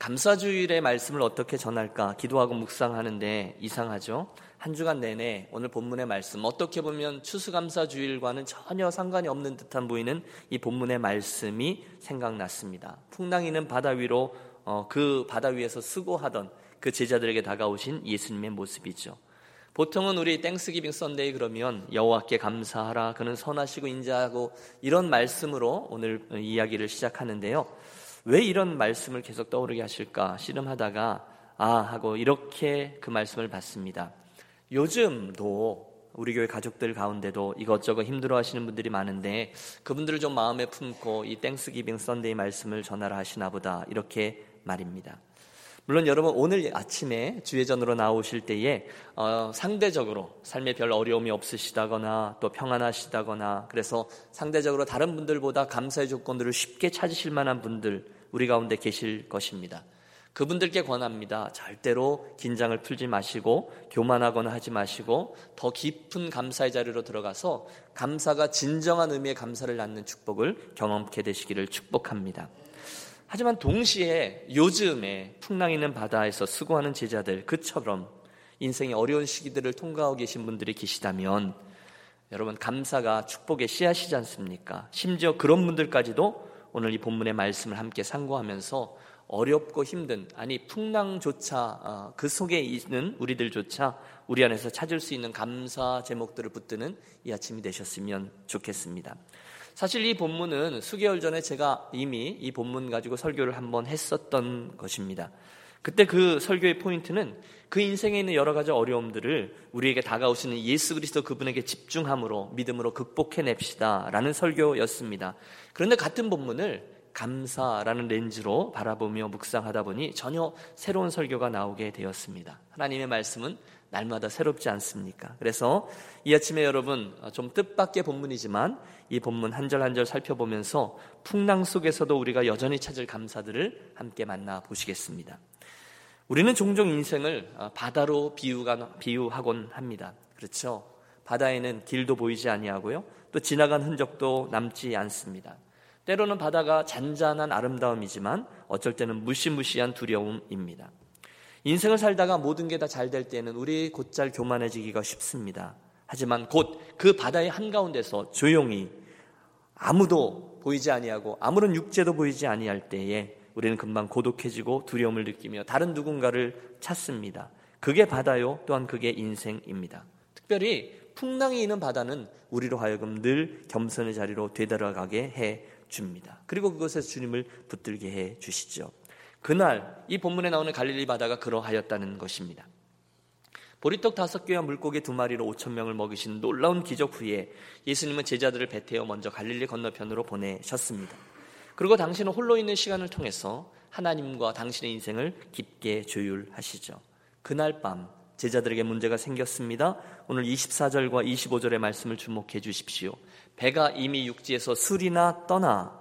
감사주일의 말씀을 어떻게 전할까 기도하고 묵상하는데 이상하죠. 한 주간 내내 오늘 본문의 말씀 어떻게 보면 추수감사주일과는 전혀 상관이 없는 듯한 보이는 이 본문의 말씀이 생각났습니다. 풍랑이는 바다 위로 어, 그 바다 위에서 수고하던 그 제자들에게 다가오신 예수님의 모습이죠. 보통은 우리 Thanksgiving Sunday 그러면 여호와께 감사하라 그는 선하시고 인자하고 이런 말씀으로 오늘 이야기를 시작하는데요. 왜 이런 말씀을 계속 떠오르게 하실까 씨름하다가 아 하고 이렇게 그 말씀을 받습니다. 요즘도 우리 교회 가족들 가운데도 이것저것 힘들어 하시는 분들이 많은데 그분들을 좀 마음에 품고 이 Thanksgiving Sunday 말씀을 전하라 하시나 보다 이렇게 말입니다. 물론 여러분 오늘 아침에 주의 전으로 나오실 때에 어, 상대적으로 삶에 별 어려움이 없으시다거나 또 평안하시다거나 그래서 상대적으로 다른 분들보다 감사의 조건들을 쉽게 찾으실 만한 분들 우리 가운데 계실 것입니다. 그분들께 권합니다. 절대로 긴장을 풀지 마시고 교만하거나 하지 마시고 더 깊은 감사의 자리로 들어가서 감사가 진정한 의미의 감사를 낳는 축복을 경험케 되시기를 축복합니다. 하지만 동시에 요즘에 풍랑 있는 바다에서 수고하는 제자들 그처럼 인생의 어려운 시기들을 통과하고 계신 분들이 계시다면 여러분 감사가 축복의 씨앗이지 않습니까? 심지어 그런 분들까지도 오늘 이 본문의 말씀을 함께 상고하면서 어렵고 힘든 아니 풍랑조차 어, 그 속에 있는 우리들조차 우리 안에서 찾을 수 있는 감사 제목들을 붙드는 이 아침이 되셨으면 좋겠습니다. 사실 이 본문은 수개월 전에 제가 이미 이 본문 가지고 설교를 한번 했었던 것입니다. 그때 그 설교의 포인트는 그 인생에 있는 여러 가지 어려움들을 우리에게 다가오시는 예수 그리스도 그분에게 집중함으로 믿음으로 극복해냅시다라는 설교였습니다. 그런데 같은 본문을 감사라는 렌즈로 바라보며 묵상하다 보니 전혀 새로운 설교가 나오게 되었습니다. 하나님의 말씀은 날마다 새롭지 않습니까? 그래서 이 아침에 여러분 좀 뜻밖의 본문이지만 이 본문 한 절 한 절 살펴보면서 풍랑 속에서도 우리가 여전히 찾을 감사들을 함께 만나 보시겠습니다. 우리는 종종 인생을 바다로 비유가, 비유하곤 합니다. 그렇죠? 바다에는 길도 보이지 아니하고요. 또 지나간 흔적도 남지 않습니다. 때로는 바다가 잔잔한 아름다움이지만 어쩔 때는 무시무시한 두려움입니다. 인생을 살다가 모든 게 다 잘 될 때는 우리 곧잘 교만해지기가 쉽습니다. 하지만 곧 그 바다의 한가운데서 조용히 아무도 보이지 아니하고 아무런 육체도 보이지 아니할 때에 우리는 금방 고독해지고 두려움을 느끼며 다른 누군가를 찾습니다. 그게 바다요. 또한 그게 인생입니다. 특별히 풍랑이 있는 바다는 우리로 하여금 늘 겸손의 자리로 되돌아가게 해 줍니다. 그리고 그것에서 주님을 붙들게 해 주시죠. 그날 이 본문에 나오는 갈릴리 바다가 그러하였다는 것입니다. 보리떡 다섯 개와 물고기 두 마리로 오천 명을 먹이신 놀라운 기적 후에 예수님은 제자들을 배 태워 먼저 갈릴리 건너편으로 보내셨습니다. 그리고 당신은 홀로 있는 시간을 통해서 하나님과 당신의 인생을 깊게 조율하시죠. 그날 밤 제자들에게 문제가 생겼습니다. 오늘 24절과 25절의 말씀을 주목해 주십시오. 배가 이미 육지에서 술이나 떠나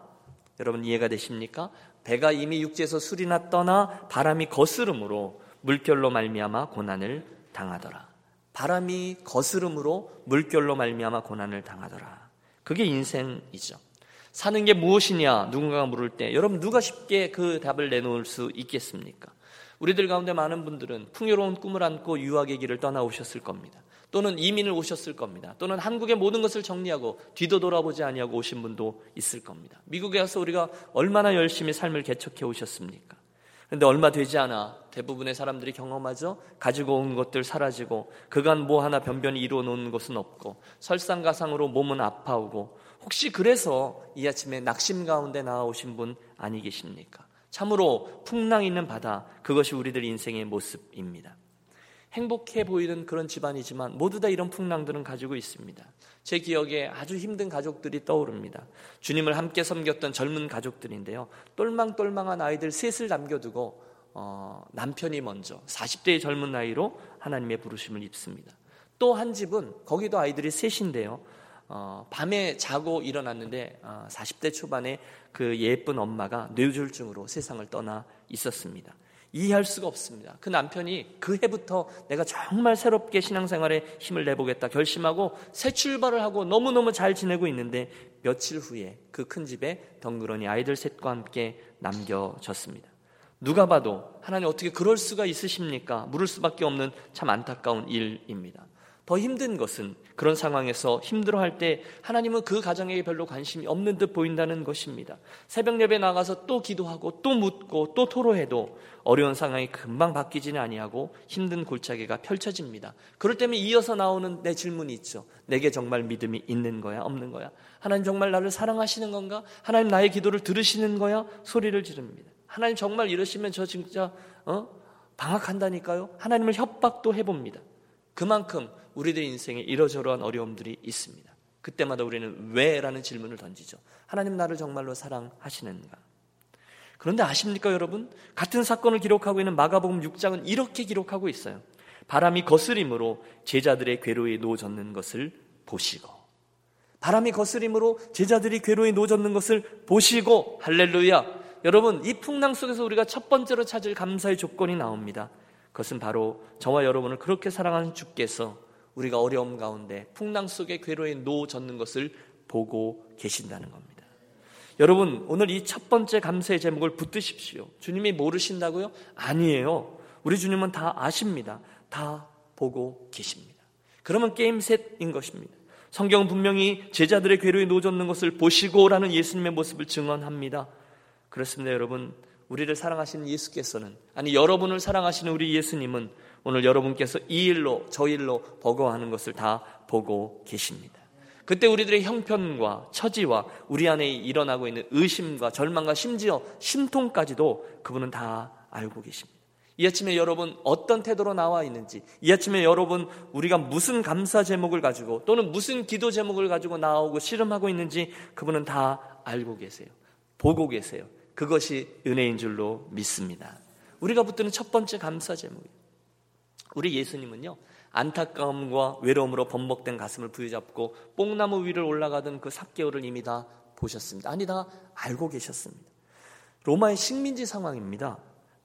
여러분 이해가 되십니까? 배가 이미 육지에서 술이나 떠나 바람이 거스름으로 물결로 말미암아 고난을 당하더라. 바람이 거스름으로 물결로 말미암아 고난을 당하더라. 그게 인생이죠. 사는 게 무엇이냐 누군가가 물을 때 여러분 누가 쉽게 그 답을 내놓을 수 있겠습니까? 우리들 가운데 많은 분들은 풍요로운 꿈을 안고 유학의 길을 떠나오셨을 겁니다. 또는 이민을 오셨을 겁니다. 또는 한국의 모든 것을 정리하고 뒤도 돌아보지 아니하고 오신 분도 있을 겁니다. 미국에 와서 우리가 얼마나 열심히 삶을 개척해 오셨습니까? 그런데 얼마 되지 않아 대부분의 사람들이 경험하죠. 가지고 온 것들 사라지고 그간 뭐 하나 변변히 이루어 놓은 것은 없고 설상가상으로 몸은 아파오고 혹시 그래서 이 아침에 낙심 가운데 나오신 분 아니 계십니까? 참으로 풍랑 있는 바다 그것이 우리들 인생의 모습입니다. 행복해 보이는 그런 집안이지만 모두 다 이런 풍랑들은 가지고 있습니다. 제 기억에 아주 힘든 가족들이 떠오릅니다. 주님을 함께 섬겼던 젊은 가족들인데요. 똘망똘망한 아이들 셋을 남겨두고 어, 남편이 먼저 40대의 젊은 나이로 하나님의 부르심을 입습니다. 또 한 집은 거기도 아이들이 셋인데요. 어, 밤에 자고 일어났는데 어, 40대 초반에 그 예쁜 엄마가 뇌졸중으로 세상을 떠나 있었습니다. 이해할 수가 없습니다. 그 남편이 그 해부터 내가 정말 새롭게 신앙생활에 힘을 내보겠다 결심하고 새 출발을 하고 너무너무 잘 지내고 있는데 며칠 후에 그 큰 집에 덩그러니 아이들 셋과 함께 남겨졌습니다. 누가 봐도 하나님 어떻게 그럴 수가 있으십니까? 물을 수밖에 없는 참 안타까운 일입니다. 더 힘든 것은 그런 상황에서 힘들어할 때 하나님은 그 가정에게 별로 관심이 없는 듯 보인다는 것입니다. 새벽 예배 나가서 또 기도하고 또 묻고 또 토로해도 어려운 상황이 금방 바뀌지는 아니하고 힘든 골짜기가 펼쳐집니다. 그럴 때면 이어서 나오는 내 질문이 있죠. 내게 정말 믿음이 있는 거야, 없는 거야? 하나님 정말 나를 사랑하시는 건가? 하나님 나의 기도를 들으시는 거야? 소리를 지릅니다. 하나님 정말 이러시면 저 진짜 어? 방학한다니까요. 하나님을 협박도 해봅니다. 그만큼 우리들 인생에 이러저러한 어려움들이 있습니다. 그때마다 우리는 왜 라는 질문을 던지죠. 하나님 나를 정말로 사랑하시는가? 그런데 아십니까 여러분? 같은 사건을 기록하고 있는 마가복음 6장은 이렇게 기록하고 있어요. 바람이 거스림으로 제자들의 괴로에 놓아졌는 것을 보시고 바람이 거스림으로 제자들이 괴로에 놓아졌는 것을 보시고 할렐루야 여러분 이 풍랑 속에서 우리가 첫 번째로 찾을 감사의 조건이 나옵니다. 그것은 바로 저와 여러분을 그렇게 사랑하는 주께서 우리가 어려움 가운데 풍랑 속에 괴로에 놓아졌는 것을 보고 계신다는 겁니다. 여러분, 오늘 이 첫 번째 감사의 제목을 붙드십시오. 주님이 모르신다고요? 아니에요. 우리 주님은 다 아십니다. 다 보고 계십니다. 그러면 게임 셋인 것입니다. 성경은 분명히 제자들의 괴로에 놓아졌는 것을 보시고라는 예수님의 모습을 증언합니다. 그렇습니다, 여러분. 우리를 사랑하시는 예수께서는 아니 여러분을 사랑하시는 우리 예수님은 오늘 여러분께서 이 일로 저 일로 버거워하는 것을 다 보고 계십니다. 그때 우리들의 형편과 처지와 우리 안에 일어나고 있는 의심과 절망과 심지어 심통까지도 그분은 다 알고 계십니다. 이 아침에 여러분 어떤 태도로 나와 있는지, 이 아침에 여러분 우리가 무슨 감사 제목을 가지고 또는 무슨 기도 제목을 가지고 나오고 씨름하고 있는지 그분은 다 알고 계세요. 보고 계세요. 그것이 은혜인 줄로 믿습니다. 우리가 붙드는 첫 번째 감사 제목이에요. 우리 예수님은요, 안타까움과 외로움으로 번복된 가슴을 부여잡고 뽕나무 위를 올라가던 그 삭개오를 이미 다 보셨습니다. 아니, 다 알고 계셨습니다. 로마의 식민지 상황입니다.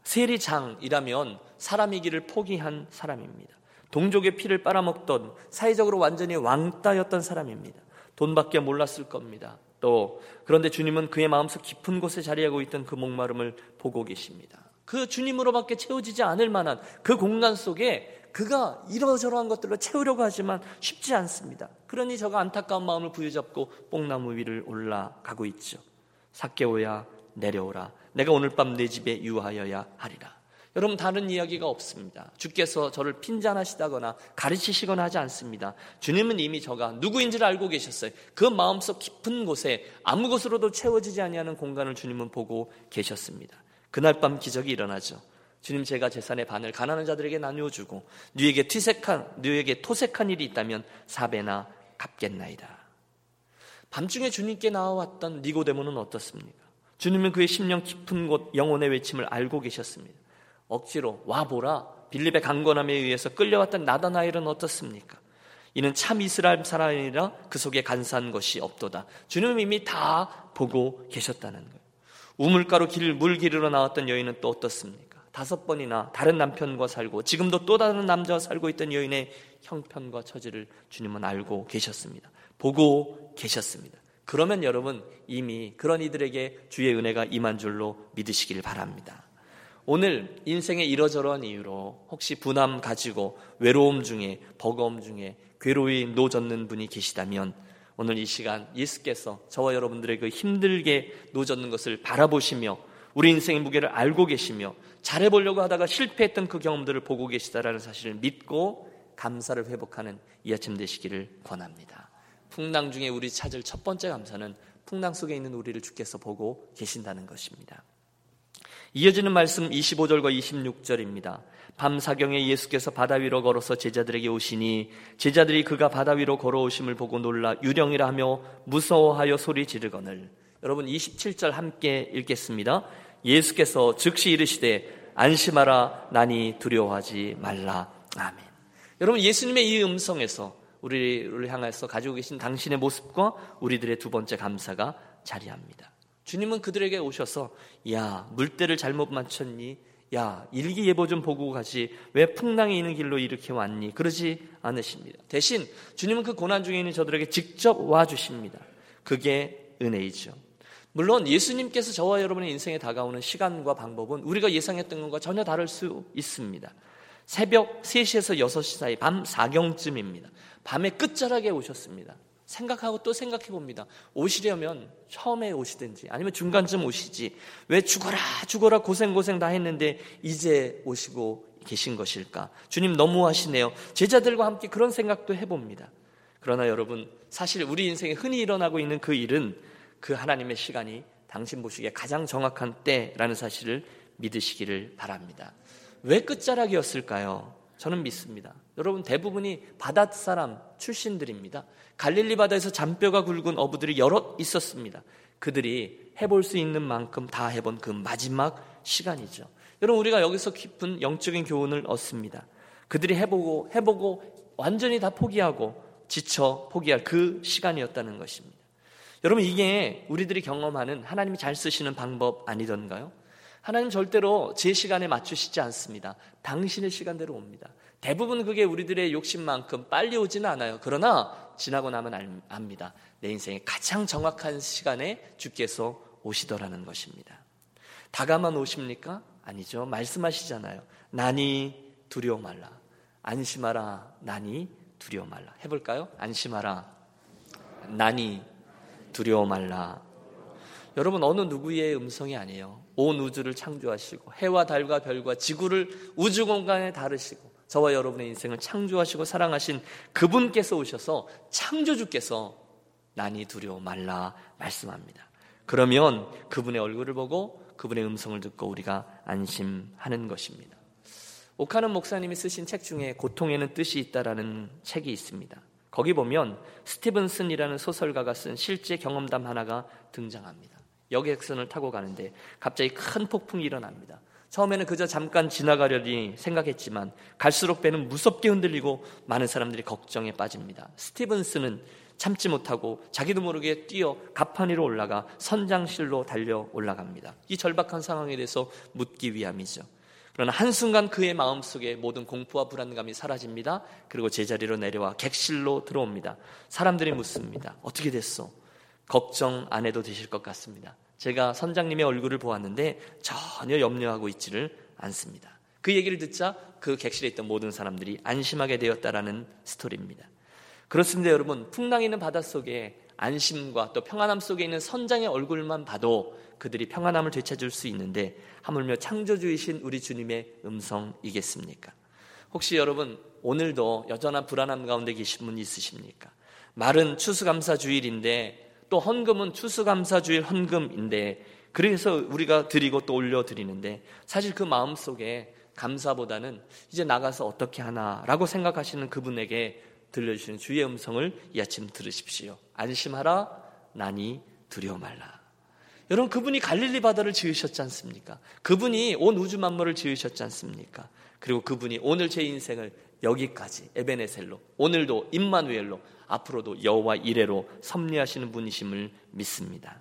세리장이라면 사람이기를 포기한 사람입니다. 동족의 피를 빨아먹던 사회적으로 완전히 왕따였던 사람입니다. 돈밖에 몰랐을 겁니다. 또 그런데 주님은 그의 마음속 깊은 곳에 자리하고 있던 그 목마름을 보고 계십니다. 그 주님으로밖에 채워지지 않을 만한 그 공간 속에 그가 이러저러한 것들로 채우려고 하지만 쉽지 않습니다. 그러니 저가 안타까운 마음을 부여잡고 뽕나무 위를 올라가고 있죠. 삭개오야 내려오라. 내가 오늘 밤 내 집에 유하여야 하리라. 여러분 다른 이야기가 없습니다. 주께서 저를 핀잔하시다거나 가르치시거나 하지 않습니다. 주님은 이미 저가 누구인지를 알고 계셨어요. 그 마음속 깊은 곳에 아무 것으로도 채워지지 아니하는 공간을 주님은 보고 계셨습니다. 그날 밤 기적이 일어나죠. 주님 제가 재산의 반을 가난한 자들에게 나누어 주고 누에게 퇴색한 누에게 토색한 일이 있다면 사배나 갚겠나이다. 밤중에 주님께 나와왔던 니고데모는 어떻습니까? 주님은 그의 심령 깊은 곳 영혼의 외침을 알고 계셨습니다. 억지로 와보라 빌립의 강건함에 의해서 끌려왔던 나다나엘은 어떻습니까? 이는 참 이스라엘 사람이라 그 속에 간사한 것이 없도다. 주님 이미 다 보고 계셨다는 거예요. 우물가로 길, 물 기르러 나왔던 여인은 또 어떻습니까? 다섯 번이나 다른 남편과 살고 지금도 또 다른 남자와 살고 있던 여인의 형편과 처지를 주님은 알고 계셨습니다. 보고 계셨습니다. 그러면 여러분 이미 그런 이들에게 주의 은혜가 임한 줄로 믿으시길 바랍니다. 오늘 인생의 이러저러한 이유로 혹시 분함 가지고 외로움 중에 버거움 중에 괴로이 노젓는 분이 계시다면 오늘 이 시간 예수께서 저와 여러분들의 그 힘들게 노젓는 것을 바라보시며 우리 인생의 무게를 알고 계시며 잘해보려고 하다가 실패했던 그 경험들을 보고 계시다라는 사실을 믿고 감사를 회복하는 이 아침 되시기를 권합니다. 풍랑 중에 우리 찾을 첫 번째 감사는 풍랑 속에 있는 우리를 주께서 보고 계신다는 것입니다. 이어지는 말씀 25절과 26절입니다. 밤 사경에 예수께서 바다 위로 걸어서 제자들에게 오시니 제자들이 그가 바다 위로 걸어오심을 보고 놀라 유령이라 하며 무서워하여 소리 지르거늘 여러분 27절 함께 읽겠습니다. 예수께서 즉시 이르시되 안심하라 나니 두려워하지 말라. 아멘. 여러분 예수님의 이 음성에서 우리를 향해서 가지고 계신 당신의 모습과 우리들의 두 번째 감사가 자리합니다. 주님은 그들에게 오셔서 야 물때를 잘못 맞췄니? 야 일기예보 좀 보고 가지 왜 풍랑이 있는 길로 이렇게 왔니? 그러지 않으십니다. 대신 주님은 그 고난 중에 있는 저들에게 직접 와 주십니다. 그게 은혜이죠. 물론 예수님께서 저와 여러분의 인생에 다가오는 시간과 방법은 우리가 예상했던 것과 전혀 다를 수 있습니다. 새벽 3시에서 6시 사이 밤 4경쯤입니다. 밤의 끝자락에 오셨습니다. 생각하고 또 생각해 봅니다. 오시려면 처음에 오시든지 아니면 중간쯤 오시지. 왜 죽어라 죽어라 고생고생 다 했는데 이제 오시고 계신 것일까? 주님 너무하시네요. 제자들과 함께 그런 생각도 해봅니다. 그러나 여러분 사실 우리 인생에 흔히 일어나고 있는 그 일은 그 하나님의 시간이 당신 보시기에 가장 정확한 때라는 사실을 믿으시기를 바랍니다. 왜 끝자락이었을까요? 저는 믿습니다. 여러분 대부분이 바닷 사람 출신들입니다. 갈릴리 바다에서 잔뼈가 굵은 어부들이 여럿 있었습니다. 그들이 해볼 수 있는 만큼 다 해본 그 마지막 시간이죠. 여러분 우리가 여기서 깊은 영적인 교훈을 얻습니다. 그들이 해보고 해보고 완전히 다 포기하고 지쳐 포기할 그 시간이었다는 것입니다. 여러분 이게 우리들이 경험하는 하나님이 잘 쓰시는 방법 아니던가요? 하나님 절대로 제 시간에 맞추시지 않습니다. 당신의 시간대로 옵니다. 대부분 그게 우리들의 욕심만큼 빨리 오지는 않아요. 그러나 지나고 나면 압니다. 내 인생의 가장 정확한 시간에 주께서 오시더라는 것입니다. 다가만 오십니까? 아니죠. 말씀하시잖아요. 나니 두려워 말라. 안심하라. 나니 두려워 말라. 해볼까요? 안심하라. 나니 두려워 말라. 여러분 어느 누구의 음성이 아니에요. 온 우주를 창조하시고 해와 달과 별과 지구를 우주 공간에 다루시고 저와 여러분의 인생을 창조하시고 사랑하신 그분께서 오셔서 창조주께서 난이 두려워 말라 말씀합니다. 그러면 그분의 얼굴을 보고 그분의 음성을 듣고 우리가 안심하는 것입니다. 오카는 목사님이 쓰신 책 중에 고통에는 뜻이 있다라는 책이 있습니다. 거기 보면 스티븐슨이라는 소설가가 쓴 실제 경험담 하나가 등장합니다. 여객선을 타고 가는데 갑자기 큰 폭풍이 일어납니다. 처음에는 그저 잠깐 지나가려니 생각했지만 갈수록 배는 무섭게 흔들리고 많은 사람들이 걱정에 빠집니다. 스티븐슨은 참지 못하고 자기도 모르게 뛰어 갑판 위로 올라가 선장실로 달려 올라갑니다. 이 절박한 상황에 대해서 묻기 위함이죠. 그러나 한순간 그의 마음속에 모든 공포와 불안감이 사라집니다. 그리고 제자리로 내려와 객실로 들어옵니다. 사람들이 묻습니다. 어떻게 됐어? 걱정 안 해도 되실 것 같습니다. 제가 선장님의 얼굴을 보았는데 전혀 염려하고 있지를 않습니다. 그 얘기를 듣자 그 객실에 있던 모든 사람들이 안심하게 되었다라는 스토리입니다. 그렇습니다, 여러분. 풍랑이 있는 바닷속에 안심과 또 평안함 속에 있는 선장의 얼굴만 봐도 그들이 평안함을 되찾을 수 있는데 하물며 창조주이신 우리 주님의 음성이겠습니까? 혹시 여러분 오늘도 여전한 불안함 가운데 계신 분 있으십니까? 말은 추수감사 주일인데 또 헌금은 추수감사 주일 헌금인데 그래서 우리가 드리고 또 올려 드리는데 사실 그 마음 속에 감사보다는 이제 나가서 어떻게 하나라고 생각하시는 그분에게 들려주시는 주의 음성을 이 아침 들으십시오. 안심하라, 나니 두려워 말라. 여러분 그분이 갈릴리 바다를 지으셨지 않습니까? 그분이 온 우주 만물을 지으셨지 않습니까? 그리고 그분이 오늘 제 인생을 여기까지 에베네셀로 오늘도 임마누엘로 앞으로도 여호와 이레로 섭리하시는 분이심을 믿습니다.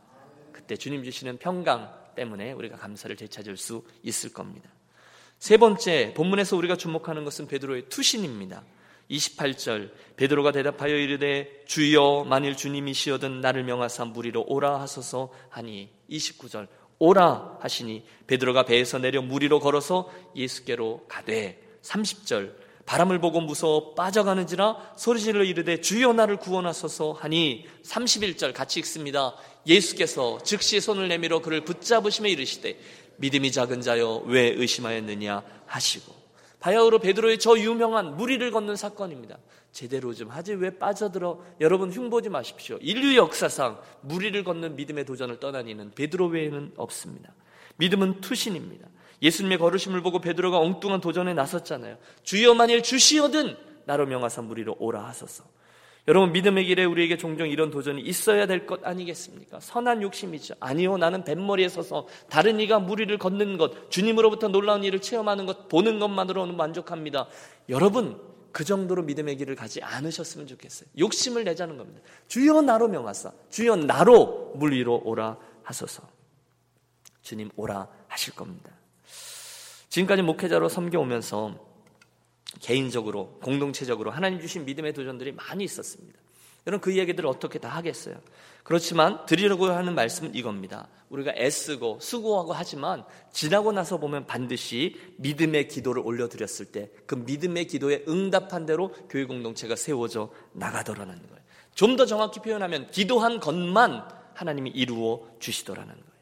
그때 주님 주시는 평강 때문에 우리가 감사를 되찾을 수 있을 겁니다. 세 번째 본문에서 우리가 주목하는 것은 베드로의 투신입니다. 28절 베드로가 대답하여 이르되 주여 만일 주님이시여든 나를 명하사 무리로 오라 하소서 하니 29절 오라 하시니 베드로가 배에서 내려 무리로 걸어서 예수께로 가되 30절 바람을 보고 무서워 빠져가는지라 소리질러 이르되 주여 나를 구원하소서 하니 31절 같이 읽습니다. 예수께서 즉시 손을 내밀어 그를 붙잡으시며 이르시되 믿음이 작은 자여 왜 의심하였느냐 하시고 바야흐로 베드로의 저 유명한 무리를 걷는 사건입니다. 제대로 좀 하지 왜 빠져들어? 여러분 흉보지 마십시오. 인류 역사상 무리를 걷는 믿음의 도전을 떠난 이는 베드로 외에는 없습니다. 믿음은 투신입니다. 예수님의 걸으심을 보고 베드로가 엉뚱한 도전에 나섰잖아요. 주여 만일 주시어든 나로 명하사 무리로 오라 하소서. 여러분 믿음의 길에 우리에게 종종 이런 도전이 있어야 될 것 아니겠습니까? 선한 욕심이죠. 아니요, 나는 뱃머리에 서서 다른 이가 무리를 걷는 것, 주님으로부터 놀라운 일을 체험하는 것, 보는 것만으로는 만족합니다. 여러분 그 정도로 믿음의 길을 가지 않으셨으면 좋겠어요. 욕심을 내자는 겁니다. 주여 나로 명하사, 주여 나로 물 위로 오라 하소서. 주님 오라 하실 겁니다. 지금까지 목회자로 섬겨오면서 개인적으로 공동체적으로 하나님 주신 믿음의 도전들이 많이 있었습니다. 여러분 그 이야기들을 어떻게 다 하겠어요? 그렇지만 드리려고 하는 말씀은 이겁니다. 우리가 애쓰고 수고하고 하지만 지나고 나서 보면 반드시 믿음의 기도를 올려드렸을 때 그 믿음의 기도에 응답한 대로 교회 공동체가 세워져 나가더라는 거예요. 좀 더 정확히 표현하면 기도한 것만 하나님이 이루어 주시더라는 거예요.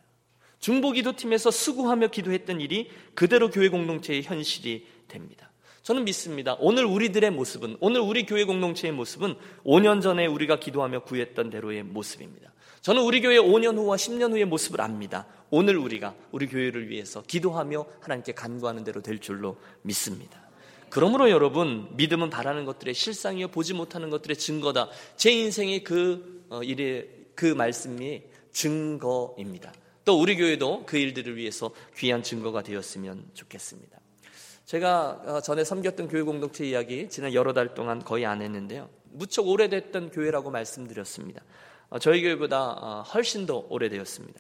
중보기도팀에서 수고하며 기도했던 일이 그대로 교회 공동체의 현실이 됩니다. 저는 믿습니다. 오늘 우리들의 모습은, 오늘 우리 교회 공동체의 모습은 5년 전에 우리가 기도하며 구했던 대로의 모습입니다. 저는 우리 교회 5년 후와 10년 후의 모습을 압니다. 오늘 우리가 우리 교회를 위해서 기도하며 하나님께 간구하는 대로 될 줄로 믿습니다. 그러므로 여러분, 믿음은 바라는 것들의 실상이요, 보지 못하는 것들의 증거다. 제 인생의 그 어, 일의 그 말씀이 증거입니다. 또 우리 교회도 그 일들을 위해서 귀한 증거가 되었으면 좋겠습니다. 제가 어, 전에 섬겼던 교회 공동체 이야기 지난 여러 달 동안 거의 안 했는데요. 무척 오래됐던 교회라고 말씀드렸습니다. 어, 저희 교회보다 어, 훨씬 더 오래되었습니다.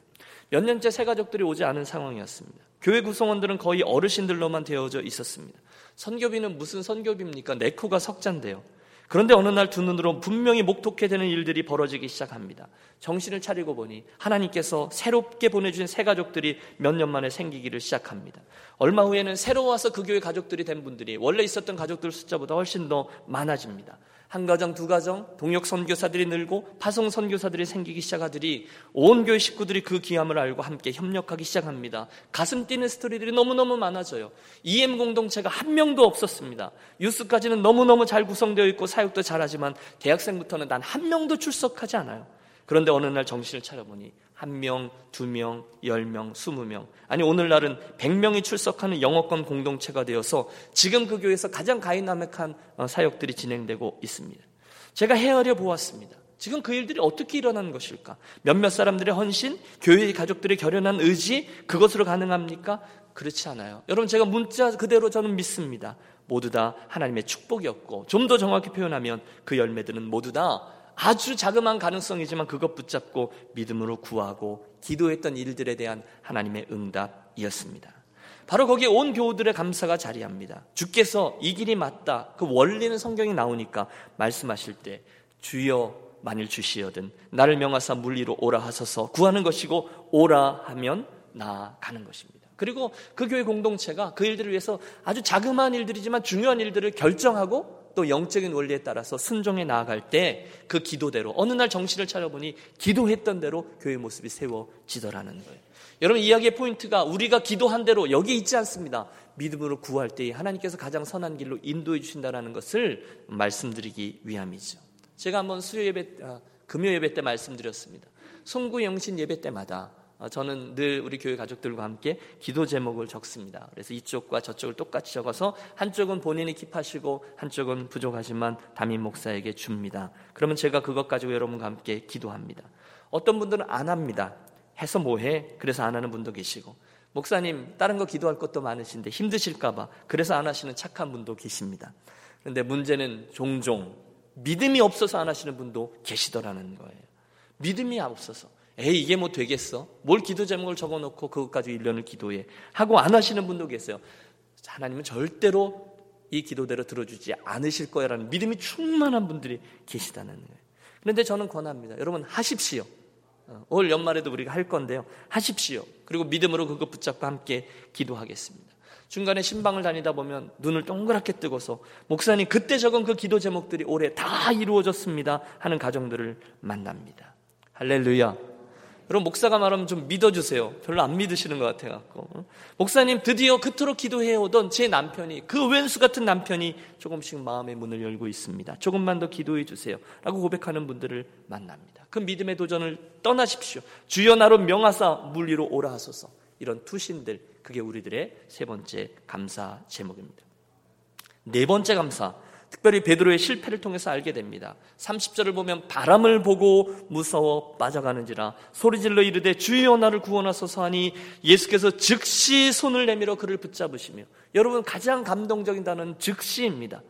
몇 년째 새 가족들이 오지 않은 상황이었습니다. 교회 구성원들은 거의 어르신들로만 되어져 있었습니다. 선교비는 무슨 선교비입니까? 네코가 석잔데요. 그런데 어느 날 두 눈으로 분명히 목독해 되는 일들이 벌어지기 시작합니다. 정신을 차리고 보니 하나님께서 새롭게 보내주신 새 가족들이 몇 년 만에 생기기를 시작합니다. 얼마 후에는 새로 와서 그 교회 가족들이 된 분들이 원래 있었던 가족들 숫자보다 훨씬 더 많아집니다. 한 가정, 두 가정, 동역 선교사들이 늘고 파송 선교사들이 생기기 시작하더니 온 교회 식구들이 그 귀함을 알고 함께 협력하기 시작합니다. 가슴 뛰는 스토리들이 너무너무 많아져요. EM 공동체가 한 명도 없었습니다. youth까지는 너무너무 잘 구성되어 있고 사역도 잘하지만 대학생부터는 단 한 명도 출석하지 않아요. 그런데 어느 날 정신을 차려보니 한 명, 두 명, 열 명, 스무 명. 아니, 오늘날은 백 명이 출석하는 영어권 공동체가 되어서 지금 그 교회에서 가장 다이나믹한 어, 사역들이 진행되고 있습니다. 제가 헤아려 보았습니다. 지금 그 일들이 어떻게 일어나는 것일까? 몇몇 사람들의 헌신, 교회의 가족들의 결연한 의지, 그것으로 가능합니까? 그렇지 않아요. 여러분, 제가 문자 그대로 저는 믿습니다. 모두 다 하나님의 축복이었고, 좀 더 정확히 표현하면 그 열매들은 모두 다 아주 자그마한 가능성이지만 그것 붙잡고 믿음으로 구하고 기도했던 일들에 대한 하나님의 응답이었습니다. 바로 거기에 온 교우들의 감사가 자리합니다. 주께서 이 길이 맞다. 그 원리는 성경이 나오니까 말씀하실 때 주여 만일 주시어든 나를 명하사 물리로 오라 하소서 구하는 것이고 오라 하면 나가는 것입니다. 그리고 그 교회 공동체가 그 일들을 위해서 아주 자그마한 일들이지만 중요한 일들을 결정하고 또 영적인 원리에 따라서 순종해 나아갈 때 그 기도대로 어느 날 정신을 차려보니 기도했던 대로 교회 모습이 세워지더라는 거예요. 여러분 이야기의 포인트가 우리가 기도한 대로 여기 있지 않습니다. 믿음으로 구할 때 하나님께서 가장 선한 길로 인도해 주신다라는 것을 말씀드리기 위함이죠. 제가 한번 수요 예배, 아, 금요 예배 때 말씀드렸습니다. 송구 영신 예배 때마다 어, 저는 늘 우리 교회 가족들과 함께 기도 제목을 적습니다. 그래서 이쪽과 저쪽을 똑같이 적어서 한쪽은 본인이 킵하시고 한쪽은 부족하지만 담임 목사에게 줍니다. 그러면 제가 그것 가지고 여러분과 함께 기도합니다. 어떤 분들은 안 합니다. 해서 뭐해? 그래서 안 하는 분도 계시고 목사님 다른 거 기도할 것도 많으신데 힘드실까봐 그래서 안 하시는 착한 분도 계십니다. 그런데 문제는 종종 믿음이 없어서 안 하시는 분도 계시더라는 거예요. 믿음이 없어서 에이 이게 뭐 되겠어? 뭘 기도 제목을 적어놓고 그것 까지 1년을 기도해 하고 안 하시는 분도 계세요. 하나님은 절대로 이 기도대로 들어주지 않으실 거야라는 믿음이 충만한 분들이 계시다는 거예요. 그런데 저는 권합니다. 여러분 하십시오. 어, 올 연말에도 우리가 할 건데요. 하십시오. 그리고 믿음으로 그거 붙잡고 함께 기도하겠습니다. 중간에 신방을 다니다 보면 눈을 동그랗게 뜨고서 목사님 그때 적은 그 기도 제목들이 올해 다 이루어졌습니다 하는 가정들을 만납니다. 할렐루야. 여러분 목사가 말하면 좀 믿어주세요. 별로 안 믿으시는 것 같아갖고 목사님 드디어 그토록 기도해 오던 제 남편이 그 왼수 같은 남편이 조금씩 마음의 문을 열고 있습니다. 조금만 더 기도해 주세요.라고 고백하는 분들을 만납니다. 그 믿음의 도전을 떠나십시오. 주여 나로 명하사 물리로 오라 하소서. 이런 투신들 그게 우리들의 세 번째 감사 제목입니다. 네 번째 감사 특별히 베드로의 실패를 통해서 알게 됩니다. 30절을 보면 바람을 보고 무서워 빠져가는지라 소리질러 이르되 주여 나를 구원하소서 하니 예수께서 즉시 손을 내밀어 그를 붙잡으시며 여러분 가장 감동적인 단어는 즉시입니다.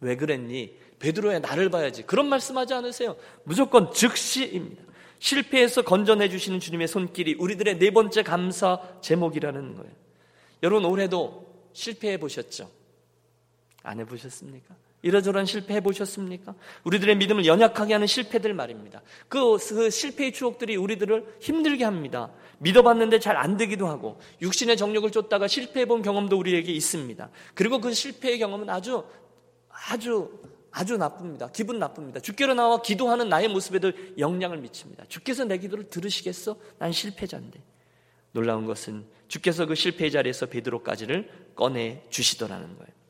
왜 그랬니? 베드로야 나를 봐야지. 그런 말씀하지 않으세요. 무조건 즉시입니다. 실패해서 건져내 주시는 주님의 손길이 우리들의 네 번째 감사 제목이라는 거예요. 여러분 올해도 실패해 보셨죠? 안 해보셨습니까? 이러저러한 실패해 보셨습니까? 우리들의 믿음을 연약하게 하는 실패들 말입니다. 그, 그 실패의 추억들이 우리들을 힘들게 합니다. 믿어봤는데 잘 안 되기도 하고 육신의 정력을 쫓다가 실패해 본 경험도 우리에게 있습니다. 그리고 그 실패의 경험은 아주 아주 아주 나쁩니다. 기분 나쁩니다. 주께로 나와 기도하는 나의 모습에도 영향을 미칩니다. 주께서 내 기도를 들으시겠어? 난 실패자인데. 놀라운 것은 주께서 그 실패 자리에서 베드로까지를 꺼내 주시더라는 거예요.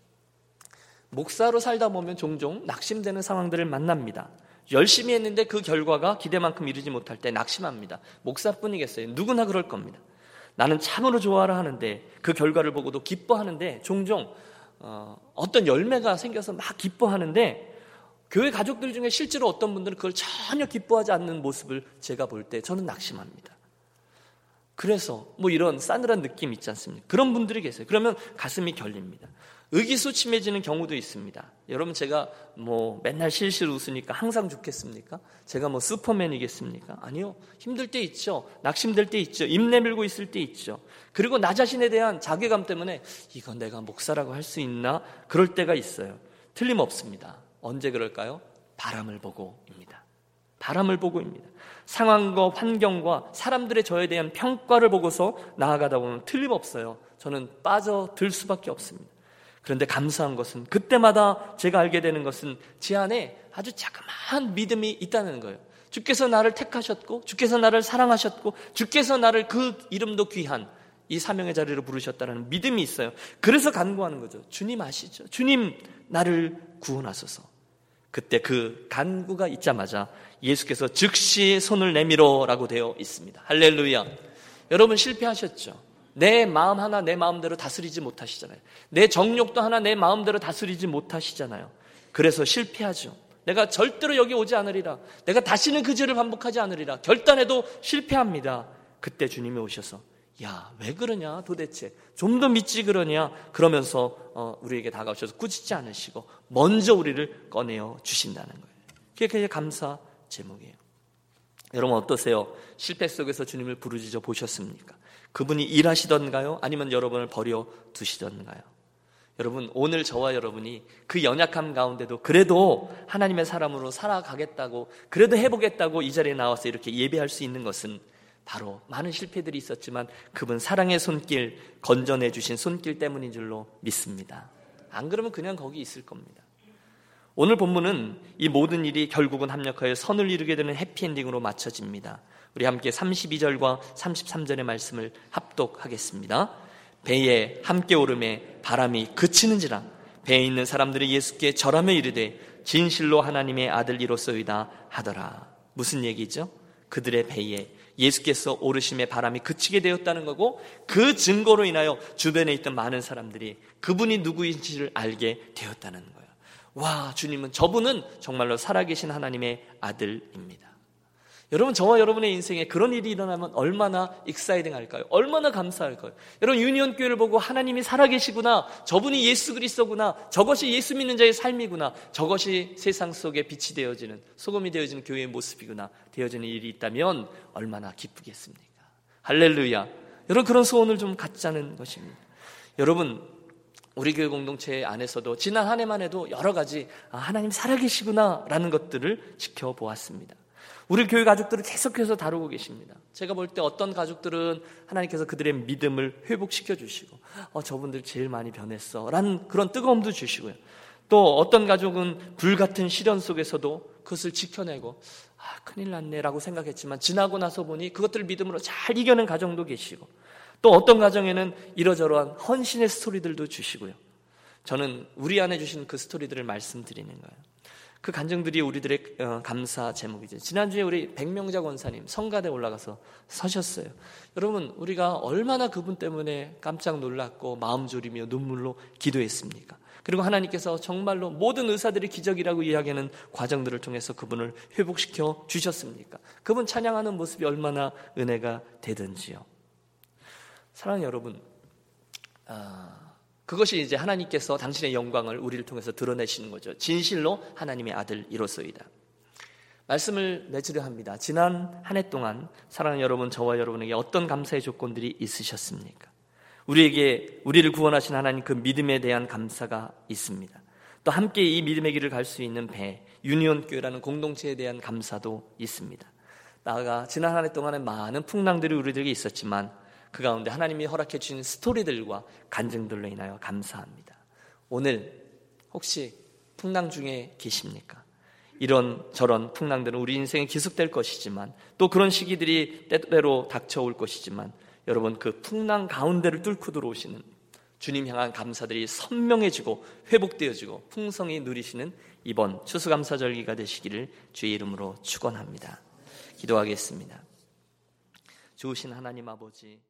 목사로 살다 보면 종종 낙심되는 상황들을 만납니다. 열심히 했는데 그 결과가 기대만큼 이루지 못할 때 낙심합니다. 목사뿐이겠어요. 누구나 그럴 겁니다. 나는 참으로 좋아라 하는데 그 결과를 보고도 기뻐하는데 종종 어, 떤 열매가 생겨서 막 기뻐하는데 교회 가족들 중에 실제로 어떤 분들은 그걸 전혀 기뻐하지 않는 모습을 제가 볼 때 저는 낙심합니다. 그래서 뭐 이런 싸늘한 느낌 있지 않습니까? 그런 분들이 계세요. 그러면 가슴이 결립니다. 의기소침해지는 경우도 있습니다. 여러분 제가 뭐 맨날 실실 웃으니까 항상 좋겠습니까? 제가 뭐 슈퍼맨이겠습니까? 아니요. 힘들 때 있죠. 낙심될 때 있죠. 입 내밀고 있을 때 있죠. 그리고 나 자신에 대한 자괴감 때문에 이건 내가 목사라고 할 수 있나? 그럴 때가 있어요. 틀림없습니다. 언제 그럴까요? 바람을 보고입니다. 바람을 보고입니다. 상황과 환경과 사람들의 저에 대한 평가를 보고서 나아가다 보면 틀림없어요. 저는 빠져들 수밖에 없습니다. 그런데 감사한 것은 그때마다 제가 알게 되는 것은 제 안에 아주 자그마한 믿음이 있다는 거예요. 주께서 나를 택하셨고, 주께서 나를 사랑하셨고, 주께서 나를 그 이름도 귀한 이 사명의 자리로 부르셨다는 믿음이 있어요. 그래서 간구하는 거죠. 주님 아시죠? 주님 나를 구원하소서. 그때 그 간구가 있자마자 예수께서 즉시 손을 내밀어라고 되어 있습니다. 할렐루야. 여러분 실패하셨죠? 내 마음 하나 내 마음대로 다스리지 못하시잖아요. 내 정욕도 하나 내 마음대로 다스리지 못하시잖아요. 그래서 실패하죠. 내가 절대로 여기 오지 않으리라. 내가 다시는 그 죄를 반복하지 않으리라. 결단해도 실패합니다. 그때 주님이 오셔서 야, 왜 그러냐 도대체. 좀 더 믿지 그러냐. 그러면서 어, 우리에게 다가오셔서 꾸짖지 않으시고 먼저 우리를 꺼내어 주신다는 거예요. 그게 감사 제목이에요. 여러분 어떠세요? 실패 속에서 주님을 부르짖어 보셨습니까? 그분이 일하시던가요? 아니면 여러분을 버려 두시던가요? 여러분, 오늘 저와 여러분이 그 연약함 가운데도 그래도 하나님의 사람으로 살아가겠다고, 그래도 해보겠다고 이 자리에 나와서 이렇게 예배할 수 있는 것은 바로 많은 실패들이 있었지만 그분 사랑의 손길, 건전해 주신 손길 때문인 줄로 믿습니다. 안 그러면 그냥 거기 있을 겁니다. 오늘 본문은 이 모든 일이 결국은 합력하여 선을 이루게 되는 해피엔딩으로 맞춰집니다. 우리 함께 32절과 33절의 말씀을 합독하겠습니다. 배에 함께 오름에 바람이 그치는지라 배에 있는 사람들이 예수께 절하며 이르되 진실로 하나님의 아들이로서이다 하더라. 무슨 얘기죠? 그들의 배에 예수께서 오르시매 바람이 그치게 되었다는 거고 그 증거로 인하여 주변에 있던 많은 사람들이 그분이 누구인지를 알게 되었다는 거예요. 와, 주님은 저분은 정말로 살아계신 하나님의 아들입니다. 여러분 저와 여러분의 인생에 그런 일이 일어나면 얼마나 exciting 할까요? 얼마나 감사할까요? 여러분 유니온 교회를 보고 하나님이 살아계시구나. 저분이 예수 그리스도구나. 저것이 예수 믿는 자의 삶이구나. 저것이 세상 속에 빛이 되어지는 소금이 되어지는 교회의 모습이구나. 되어지는 일이 있다면 얼마나 기쁘겠습니까? 할렐루야. 여러분 그런 소원을 좀 갖자는 것입니다. 여러분 우리 교회 공동체 안에서도 지난 한 해만 해도 여러 가지 아, 하나님 살아계시구나라는 것들을 지켜보았습니다. 우리 교회 가족들을 계속해서 다루고 계십니다. 제가 볼 때 어떤 가족들은 하나님께서 그들의 믿음을 회복시켜 주시고, 어, 저분들 제일 많이 변했어. 라는 그런 뜨거움도 주시고요. 또 어떤 가족은 불같은 시련 속에서도 그것을 지켜내고, 아, 큰일 났네. 라고 생각했지만, 지나고 나서 보니 그것들을 믿음으로 잘 이겨낸 가정도 계시고, 또 어떤 가정에는 이러저러한 헌신의 스토리들도 주시고요. 저는 우리 안에 주신 그 스토리들을 말씀드리는 거예요. 그 간증들이 우리들의 어, 감사 제목이죠. 지난주에 우리 백명자 권사님 성가대 올라가서 서셨어요. 여러분, 우리가 얼마나 그분 때문에 깜짝 놀랐고 마음 졸이며 눈물로 기도했습니까? 그리고 하나님께서 정말로 모든 의사들이 기적이라고 이야기하는 과정들을 통해서 그분을 회복시켜 주셨습니까? 그분 찬양하는 모습이 얼마나 은혜가 되든지요. 사랑하는 여러분, 아, 그것이 이제 하나님께서 당신의 영광을 우리를 통해서 드러내시는 거죠. 진실로 하나님의 아들 이로소이다. 말씀을 맺으려 합니다. 지난 한 해 동안 사랑하는 여러분, 저와 여러분에게 어떤 감사의 조건들이 있으셨습니까? 우리에게 우리를 구원하신 하나님 그 믿음에 대한 감사가 있습니다. 또 함께 이 믿음의 길을 갈 수 있는 배, 유니온 교회라는 공동체에 대한 감사도 있습니다. 나아가 지난 한 해 동안에 많은 풍랑들이 우리들에게 있었지만 그 가운데 하나님이 허락해 주신 스토리들과 간증들로 인하여 감사합니다. 오늘 혹시 풍랑 중에 계십니까? 이런 저런 풍랑들은 우리 인생에 계속될 것이지만 또 그런 시기들이 때때로 닥쳐올 것이지만 여러분 그 풍랑 가운데를 뚫고 들어오시는 주님 향한 감사들이 선명해지고 회복되어지고 풍성히 누리시는 이번 추수감사절기가 되시기를 주의 이름으로 축원합니다. 기도하겠습니다. 좋으신 하나님 아버지